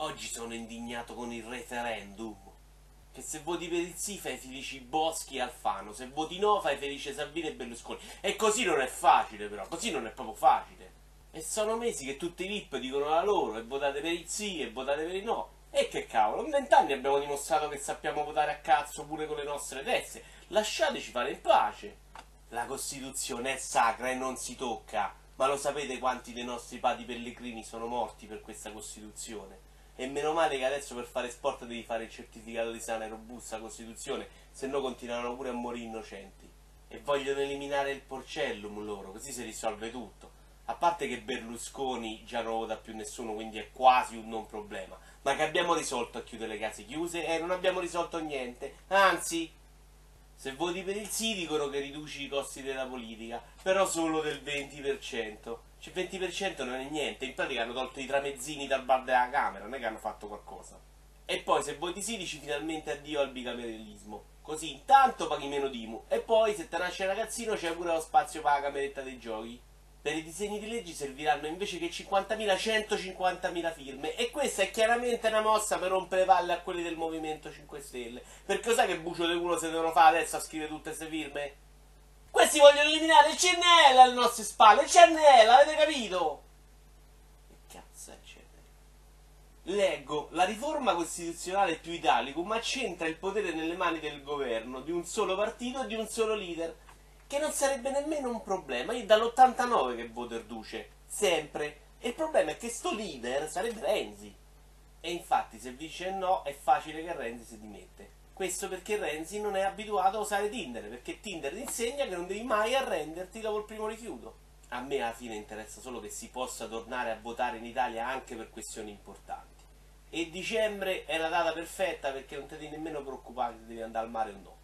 Oggi sono indignato con il referendum. Che se voti per il sì fai felici Boschi e Alfano, se voti no fai felice Salvini e Berlusconi. E così non è facile però, così non è proprio facile. E sono mesi che tutti i VIP dicono la loro e votate per il sì e votate per il no. E che cavolo, in vent'anni abbiamo dimostrato che sappiamo votare a cazzo pure con le nostre teste. Lasciateci fare in pace. La Costituzione è sacra e non si tocca. Ma lo sapete quanti dei nostri padri pellegrini sono morti per questa Costituzione? E meno male che adesso per fare sport devi fare il certificato di sana e robusta Costituzione, se no continuano pure a morire innocenti. E vogliono eliminare il porcellum loro, così si risolve tutto. A parte che Berlusconi già non vota più nessuno, quindi è quasi un non problema. Ma che abbiamo risolto a chiudere le case chiuse? Eh, non abbiamo risolto niente. Anzi, se voti per il sì dicono che riduci i costi della politica, però solo del 20%. Cioè 20% non è niente, in pratica hanno tolto i tramezzini dal bar della Camera, non è che hanno fatto qualcosa. E poi se voti sì dici finalmente addio al bicameralismo. Così intanto paghi meno d'IMU e poi se te nasce ragazzino c'è pure lo spazio per la cameretta dei giochi. Per i disegni di legge serviranno invece che 50.000 150.000 firme e questa è chiaramente una mossa per rompere palle a quelli del Movimento 5 Stelle. Perché sai che bucio di culo se devono fare adesso a scrivere tutte queste firme? Questi vogliono eliminare il CNL alle nostre spalle. Il CNL, avete capito? Che cazzo è il CNL? Leggo, la riforma costituzionale più italicum accentra il potere nelle mani del governo, di un solo partito e di un solo leader. Che non sarebbe nemmeno un problema. Io dall'89 che voto Erduce. Sempre. E il problema è che sto leader sarebbe Renzi. E infatti se dice no è facile che Renzi si dimette. Questo perché Renzi non è abituato a usare Tinder, perché Tinder ti insegna che non devi mai arrenderti dopo il primo rifiuto. A me alla fine interessa solo che si possa tornare a votare in Italia anche per questioni importanti. E dicembre è la data perfetta perché non ti devi nemmeno preoccupare se devi andare al mare o no.